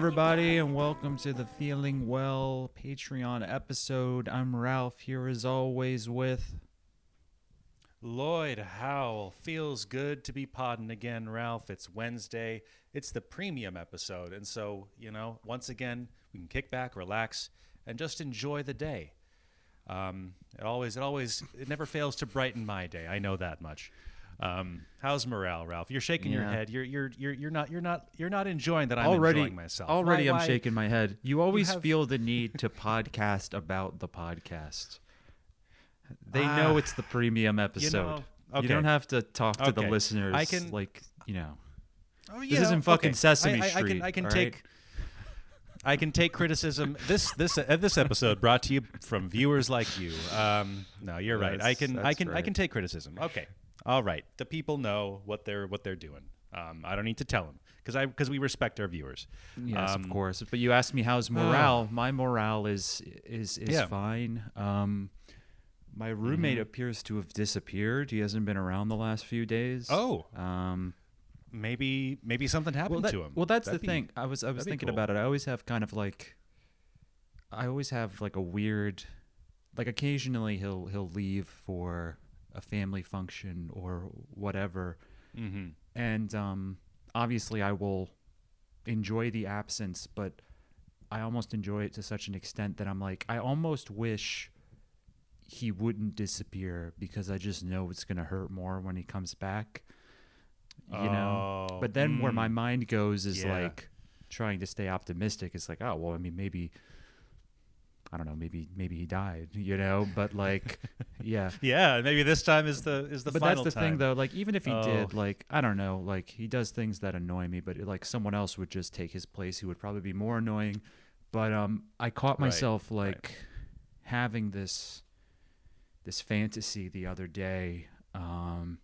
everybody, and welcome to the Feeling Well Patreon episode. I'm Ralph here as always with. Lloyd Howell feels good to be podding again, Ralph. It's Wednesday. It's the premium episode, and so you know, once again, we can kick back, relax, and just enjoy the day. Um, it always, it always, it never fails to brighten my day. I know that much. Um, how's morale, Ralph? You're shaking your head. You're, you're, you're, you're not, you're not, you're not enjoying that. I'm already, enjoying myself. already, Why- I'm why- shaking my head. You always have- feel the need to podcast about the podcast. They Ah, know it's the premium episode. know, You don't have to talk to the listeners. I can- like you know. Oh, This yeah, isn't fucking okay. Sesame I, I, I Street, can, I can take. right? I can take criticism. This this uh, this episode brought to you from viewers like you. Um, no, you're right. I can I can I can take criticism. Okay, all right. The people know what they're what they're doing. Um, I don't need to tell them because I because we respect our viewers. Yes, Um, of course. But you asked me how's morale. My morale is is is Yeah. fine. Um, my roommate Mm-hmm. appears to have disappeared. He hasn't been around the last few days. Oh, Um, maybe maybe something happened well, that- to him. well, that's That'd the be- thing. I was I was thinking cool. about it. I always have kind of like, I always have like a weird, like occasionally he'll he'll leave for a family function or whatever, Mhm. and um, obviously I will enjoy the absence, but I almost enjoy it to such an extent that I'm like, I almost wish he wouldn't disappear because I just know it's gonna hurt more when he comes back. You know, Oh, but then where my mm. mind goes is Yeah. like trying to stay optimistic. It's like, oh well, I mean, maybe I don't know, maybe maybe he died, you know. But like, yeah. Yeah, maybe this time is the is the but that's the time. thing, though. Like, even if he did, Oh. like, I don't know, like he does things that annoy me, but like someone else would just take his place who would probably be more annoying. But um, I caught myself right. like having this this fantasy the other day, um,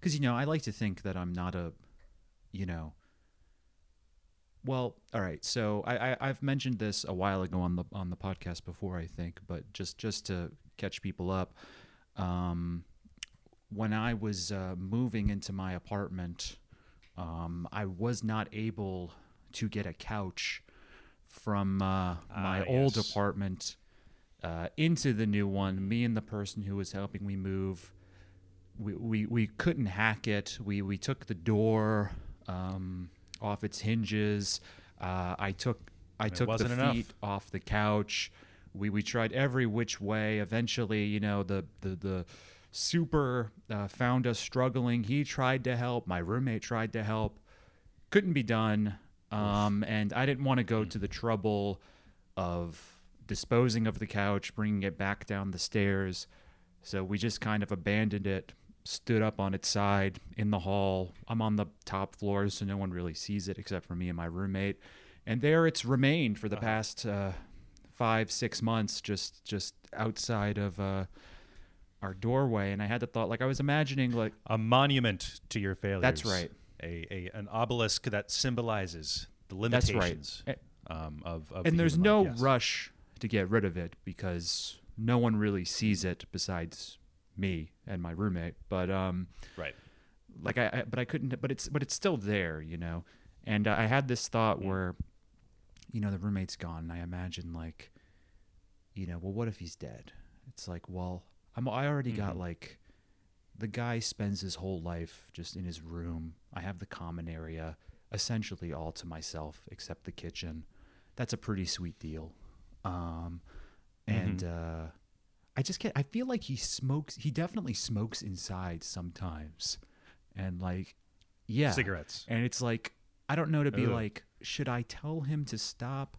because you know I like to think that I'm not a, you know. Well, all right. So I, I I've mentioned this a while ago on the on the podcast before, I think, but just just to catch people up, um, when I was uh, moving into my apartment, um, I was not able to get a couch from uh, my Ah, old apartment uh, into the new one. Me and the person who was helping me move, we, we, we couldn't hack it. We, we took the door um, off its hinges. Uh, I took I It took the feet enough. off the couch. We we tried every which way. Eventually, you know, the the the super uh, found us struggling. He tried to help. My roommate tried to help. Couldn't be done. Um, and I didn't want to go to the trouble of disposing of the couch, bringing it back down the stairs. So we just kind of abandoned it, stood up on its side in the hall. I'm on the top floor, so no one really sees it except for me and my roommate. And there it's remained for the past uh, five, six months, just just outside of uh, our doorway. And I had the thought, like I was imagining, like a monument to your failures. That's right. A, a an obelisk that symbolizes the limitations. That's right. Eh, um, of, of and the there's no life, yes. rush to get rid of it because no one really sees it besides me and my roommate. But um, Right. like I, I but I couldn't but it's but it's still there you know and I had this thought Mm. where you know the roommate's gone and I imagine like you know well what if he's dead it's like well I'm I already got Mhm. like the guy spends his whole life just in his room I have the common area essentially all to myself except the kitchen that's a pretty sweet deal um and Mm-hmm. uh I just can't. I feel like he smokes he definitely smokes inside sometimes. And like yeah. Cigarettes. And it's like I don't know to be Ugh. like should I tell him to stop?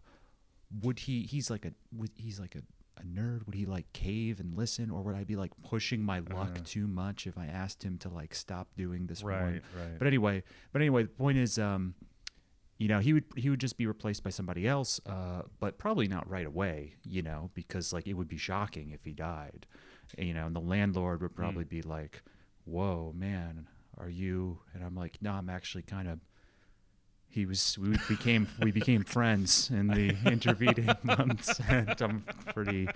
Would he he's like a would he's like a, a nerd would he like cave and listen or would I be like pushing my luck Uh-huh. too much if I asked him to like stop doing this one? Right. Right. But anyway, but anyway, the point is, um, you know, he would he would just be replaced by somebody else, uh, but probably not right away, you know, because like it would be shocking if he died, you know, and the landlord would probably be like, "Whoa, man, are you?" And I'm like, "No, I'm actually kind of." He was. We became we became friends in the intervening months, and I'm pretty.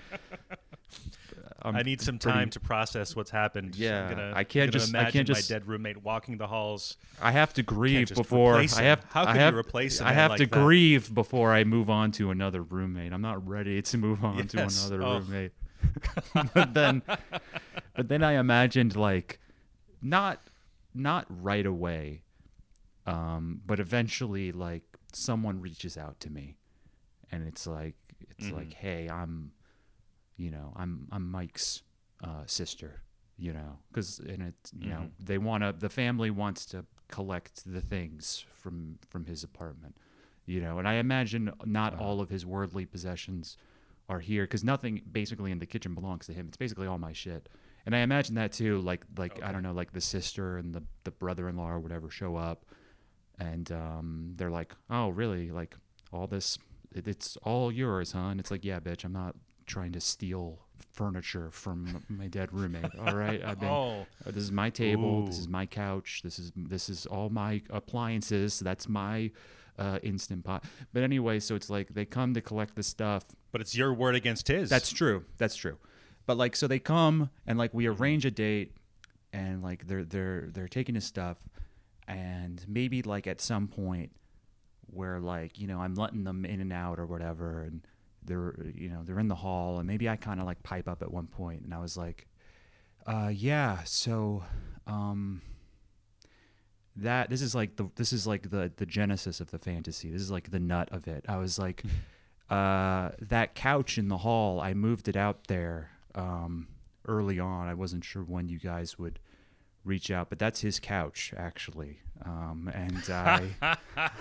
I'm I need some pretty- time to process what's happened. Yeah, gonna, I can't just- I imagine can't just- my dead roommate walking the halls. I have to grieve before I have. How I can you replace I have like to that? grieve before I move on to another roommate. I'm not ready to move on to another Oh. roommate. but then, but then I imagined like, not, not right away, um, but eventually like someone reaches out to me, and it's like it's Mm-hmm. like, hey, I'm, you know, I'm I'm Mike's uh, sister, you know, because and it you know Mm-hmm. they want to the family wants to collect the things from from his apartment, you know, and I imagine not all of his worldly possessions are here because nothing basically in the kitchen belongs to him. It's basically all my shit. And I imagine that too, like like I don't know, like the sister and the the brother-in-law or whatever show up, and um, they're like, "Oh, really? Like all this? It, it's all yours, huh?" And it's like, "Yeah, bitch, I'm not trying to steal furniture from my dead roommate. All right, I've been. Oh. uh, This is my table. This is my couch. This is this is all my appliances. That's my uh, instant pot. But anyway, so it's like they come to collect the stuff. But it's your word against his. That's true. That's true. But like, so they come and like we arrange a date, and like they're they're they're taking his stuff, and maybe like at some point where like you know I'm letting them in and out or whatever, and they're you know they're in the hall, and maybe I kind of like pipe up at one point, and I was like, uh, yeah, so um that this is like the this is like the the genesis of the fantasy. This is like the nut of it. I was like, uh, that couch in the hall. I moved it out there um, early on. I wasn't sure when you guys would reach out, but that's his couch actually. Um, and I,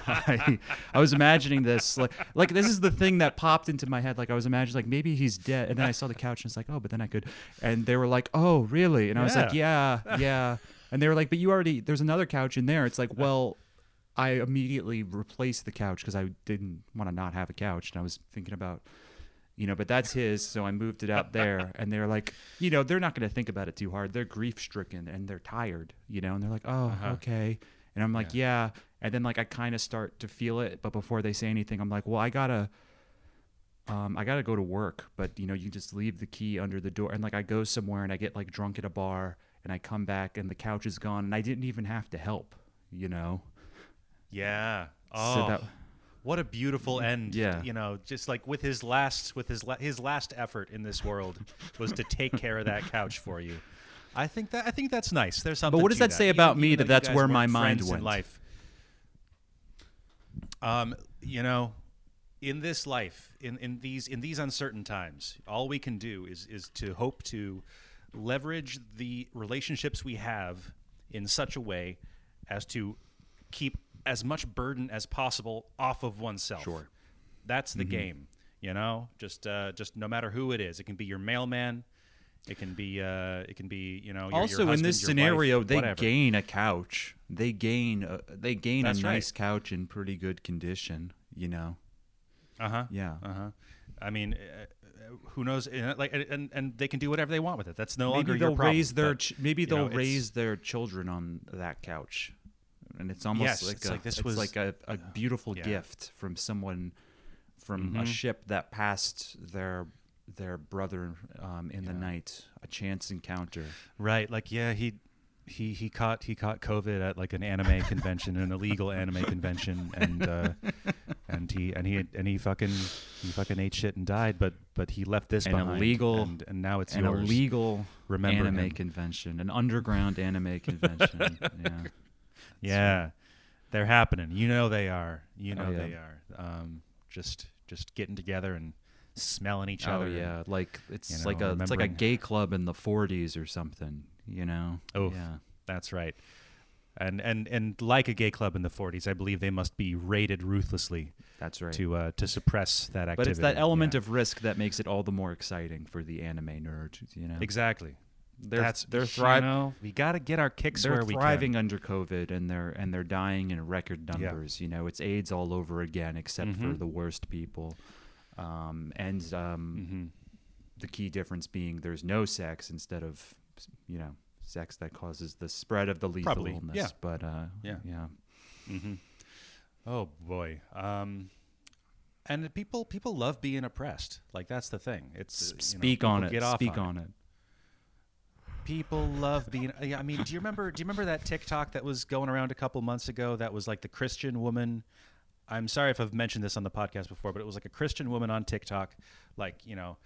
I, I was imagining this like like this is the thing that popped into my head. Like I was imagining like maybe he's dead, and then I saw the couch and it's like oh, but then I could, and they were like oh really, and I was like yeah yeah, and they were like but you already there's another couch in there. It's like well. I immediately replaced the couch because I didn't want to not have a couch, and I was thinking about, you know, but that's his, so I moved it out there, and they're like, you know, they're not going to think about it too hard. They're grief stricken and they're tired, you know, and they're like, oh, Uh-huh. okay, and I'm like, yeah, and then like I kind of start to feel it, but before they say anything, I'm like, well, I gotta. Um, I gotta go to work, but you know, you just leave the key under the door, and like I go somewhere and I get like drunk at a bar, and I come back and the couch is gone, and I didn't even have to help, you know. Yeah. So Oh. that- what a beautiful end. Yeah. You know, just like with his last with his la- his last effort in this world was to take care of that couch for you. I think that I think that's nice. There's something. But what does to that say about me even that that's where my mind friends in went? life. Um, you know, in this life, in, in these in these uncertain times, all we can do is is to hope to leverage the relationships we have in such a way as to keep as much burden as possible off of oneself. Sure. That's the game. You know, just uh, just no matter who it is, it can be your mailman. It can be, uh, it can be, you know. Your, your also in this your scenario wife, they whatever. gain a couch they gain a, they gain That's a right. nice couch in pretty good condition you know Uh huh. yeah Uh huh. I mean, uh, uh, who knows? Like, and and they can do whatever they want with it. That's no longer maybe your they'll problem. raise their but, ch- maybe they'll it's- raise their children on that couch and it's almost Yes, like it's a, like this was- like a, a beautiful yeah. gift from someone from Mm-hmm. a ship that passed their their brother um, in the night a chance encounter right. Like, yeah, he. He, he caught he caught COVID at like an anime convention, an illegal anime convention, and uh, and he and he and he fucking he fucking ate shit and died. But but he left this An behind, illegal- and, and now it's an yours. illegal Remember anime him. convention an underground anime convention yeah Yeah, they're happening. You know they are. You Oh, know yeah. they are. Um, just just getting together and smelling each Oh other. and- yeah, like it's you like a it's like a gay club in the '40s or something, you know? Oh, yeah, That's right. And and and like a gay club in the 40s, I believe they must be raided ruthlessly that's right. to uh, to suppress that activity. but it's that element Yeah. of risk that makes it all the more exciting for the anime nerd, you know? exactly. They're That's they're you thriving. know, we got to get our kicks They're where we thriving can. under COVID, and they're and they're dying in record Yeah. numbers. You know, it's AIDS all over again, except for Mhm. the worst people. Um, and um, hmm the key difference being there's no sex instead of you know sex that causes the spread of the lethal Probably, illness. yeah. But uh, Yeah. yeah. hmm Oh boy. Um, and people people love being oppressed. Like that's the thing. It's uh, you know, Speak on it. Get off Speak on, on it. it. People love being. I mean, do you remember? Do you remember that TikTok that was going around a couple months ago? That was like the Christian woman. I'm sorry if I've mentioned this on the podcast before, but it was like a Christian woman on TikTok, like you know,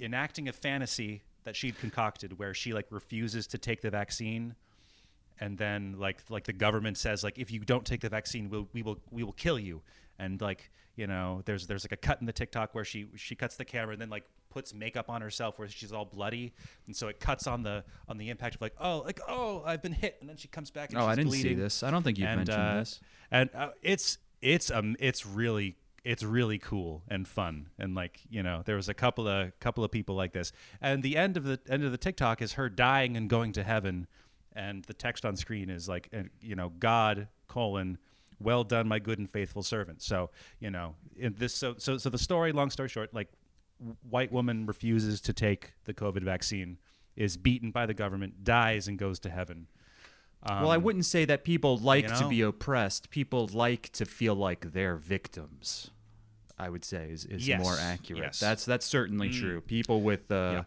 enacting a fantasy that she'd concocted where she like refuses to take the vaccine and then like like the government says like if you don't take the vaccine we'll, we will we will kill you and like you know there's there's like a cut in the tiktok where she she cuts the camera and then like puts makeup on herself where she's all bloody and so it cuts on the on the impact of like oh like oh i've been hit and then she comes back and Oh, I didn't bleeding. see this. I don't think you've and mentioned uh, this. and uh, it's it's um it's really it's really cool and fun and like you know there was a couple of couple of people like this and the end of the end of the tiktok is her dying and going to heaven and the text on screen is like uh, you know god colon well done my good and faithful servant so you know in this so so so the story long story short like white woman refuses to take the covid vaccine is beaten by the government dies and goes to heaven well, I Um, wouldn't say that people like to know? be oppressed. People like to feel like they're victims. I would say is, is Yes, more accurate. yes. That's that's certainly Mm. true. People with uh, Yeah.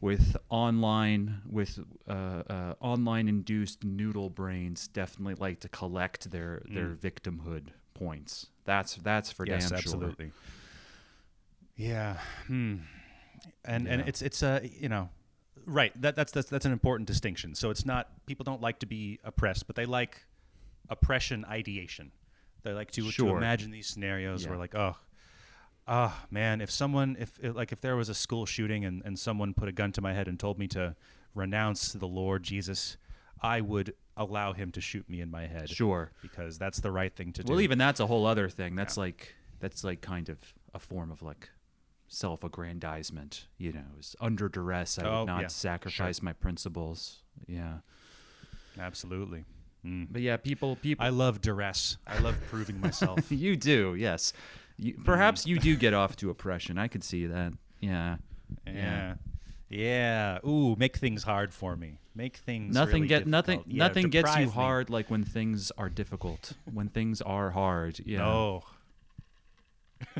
with online with uh, uh, online induced noodle brains definitely like to collect their their victimhood points. That's that's for Mm. yes, damn absolutely. Yeah. Hmm. And and it's it's a you know, right. That that's that's that's an important distinction. So it's not people don't like to be oppressed, but they like oppression ideation. They like to, to imagine these scenarios where Yeah. like, oh, oh man, if someone if if- like if there was a school shooting and and someone put a gun to my head and told me to renounce the Lord Jesus, I would allow him to shoot me in my head. Sure. Because that's the right thing to do. Well, even that's a whole other thing. That's like that's like kind of a form of like self-aggrandizement. You know, is under duress. I Oh, would not yeah, sacrifice my principles. Yeah, Absolutely. Mm. but yeah, people people. I love duress. I love proving myself. you do, yes. You, perhaps you do get off to oppression. I could see that. Yeah. yeah. Yeah. Ooh, make things hard for me. Make things Nothing really get nothing. Yeah, nothing gets you me. hard like when things are difficult. when things are hard. Yeah. No.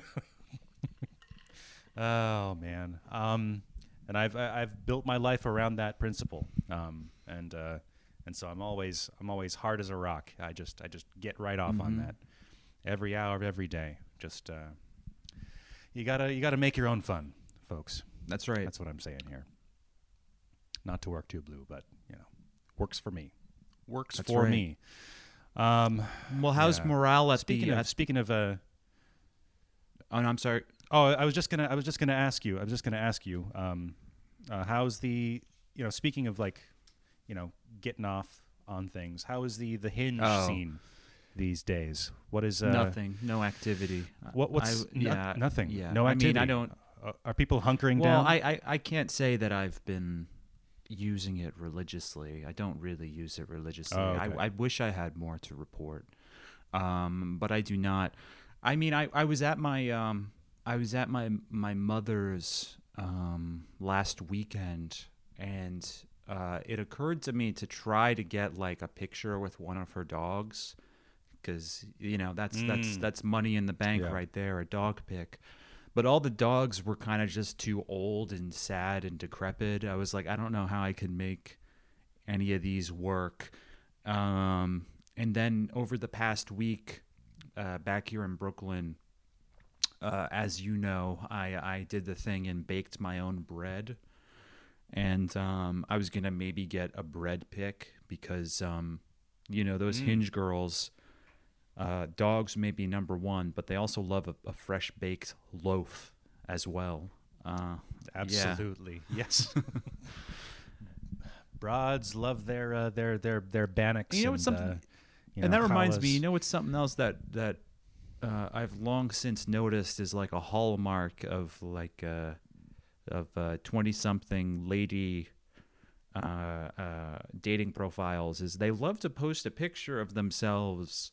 oh man. Um, and I've I- I've built my life around that principle. Um, and uh, and so I'm always I'm always hard as a rock. I just I just get right off on Mhm. that every hour of every day. Just uh, you gotta you gotta make your own fun, folks. That's right. That's what I'm saying here. Not to work too blue, but you know, works for me. Works That's for right. me. Um, well, how's yeah. morale at speaking the? of at- speaking of uh, oh, no, I'm sorry. Oh, I was just gonna I was just gonna ask you. I was just gonna ask you. Um, uh, how's the you know speaking of like you know getting off on things? How is the the hinge Oh. scene these days? What is uh, Nothing. No activity. What what's I- no- yeah, nothing? Yeah. No I mean, I don't. Uh, are people hunkering Well, down? I, I I can't say that I've been using it religiously. I don't really use it religiously. Oh, okay. I I wish I had more to report, um, but I do not. I mean, I, I was at my um I was at my my mother's um last weekend, and uh, it occurred to me to try to get like a picture with one of her dogs, because you know that's that's Mm. that's money in the bank Yeah. right there, a dog pic but all the dogs were kind of just too old and sad and decrepit. I was like, I don't know how I could make any of these work. Um, and then over the past week, uh, back here in Brooklyn, uh, as you know, I, I did the thing and baked my own bread. And um, I was going to maybe get a bread pic because, um, you know, those Mm. hinge girls, uh, dogs may be number one, but they also love a, a fresh baked loaf as well. Uh, yeah. Absolutely, yes. Broads love their uh, their their their bannocks. You know and, what's something- uh, you and know, that reminds me, you know, what's something else that that uh, I've long since noticed is like a hallmark of like uh, of twenty something lady uh, uh, dating profiles is they love to post a picture of themselves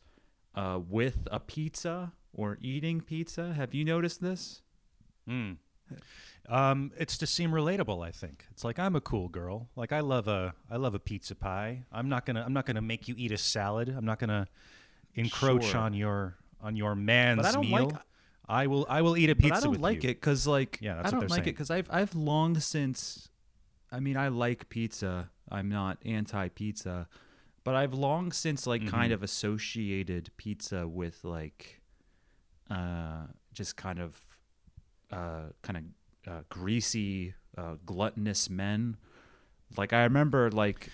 uh, with a pizza or eating pizza. Have you noticed this? Mm. Um, it's to seem relatable. I think it's like I'm a cool girl. Like I love a I love a pizza pie. I'm not gonna I'm not gonna make you eat a salad. I'm not gonna encroach Sure. on your on your man's don't meal. like- I will I will eat a pizza. I don't like you. it because like Yeah, that's I don't like it because I've I've long since I mean, I like pizza. I'm not anti-pizza, but I've long since like kind Mhm. of associated pizza with like, uh, just kind of, uh, kind of uh, greasy, uh, gluttonous men. Like I remember, like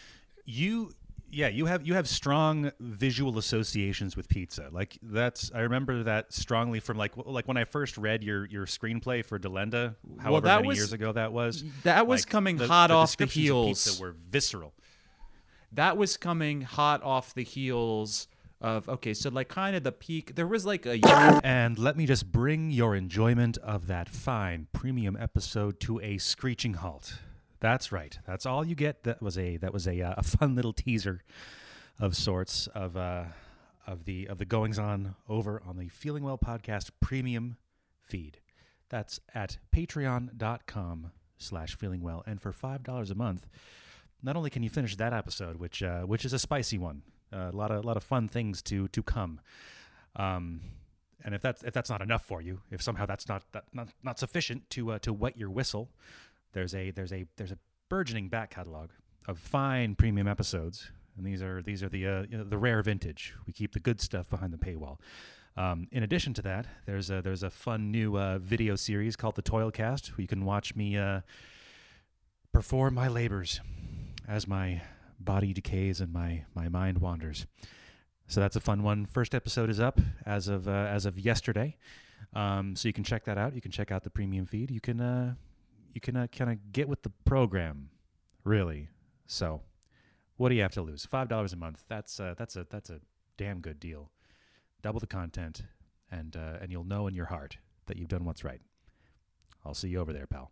You yeah, you have you have strong visual associations with pizza. Like that's I remember that strongly from like like when I first read your your screenplay for Delenda, however that many was- years ago that was. that was like, coming the- hot the off the descriptions of. Pizza were visceral. that was coming hot off the heels of okay, so like kind of the peak. There was like a And let me just bring your enjoyment of that fine premium episode to a screeching halt. That's right. That's all you get. That was a that was a uh, a fun little teaser of sorts of uh of the of the goings on over on the Feeling Well podcast premium feed. That's at patreon.com slash feeling well. And for five dollars a month, not only can you finish that episode, which uh, which is a spicy one, a lot of a lot of fun things to to come. Um, and if that's if that's not enough for you, if somehow that's not that, not not sufficient to uh, to wet your whistle, there's a there's a there's a burgeoning back catalog of fine premium episodes, and these are these are the uh, you know, the rare vintage. We keep the good stuff behind the paywall. Um, in addition to that, there's a there's a fun new uh, video series called the Toilcast, where you can watch me uh, perform my labors as my body decays and my my mind wanders. So that's a fun one. First episode is up as of uh, as of yesterday, um, so you can check that out. You can check out the premium feed. You can uh, you can uh, kind of get with the program, really. So, what do you have to lose? Five dollars a month. That's uh, that's a that's a damn good deal. Double the content, and uh, and you'll know in your heart that you've done what's right. I'll see you over there, pal.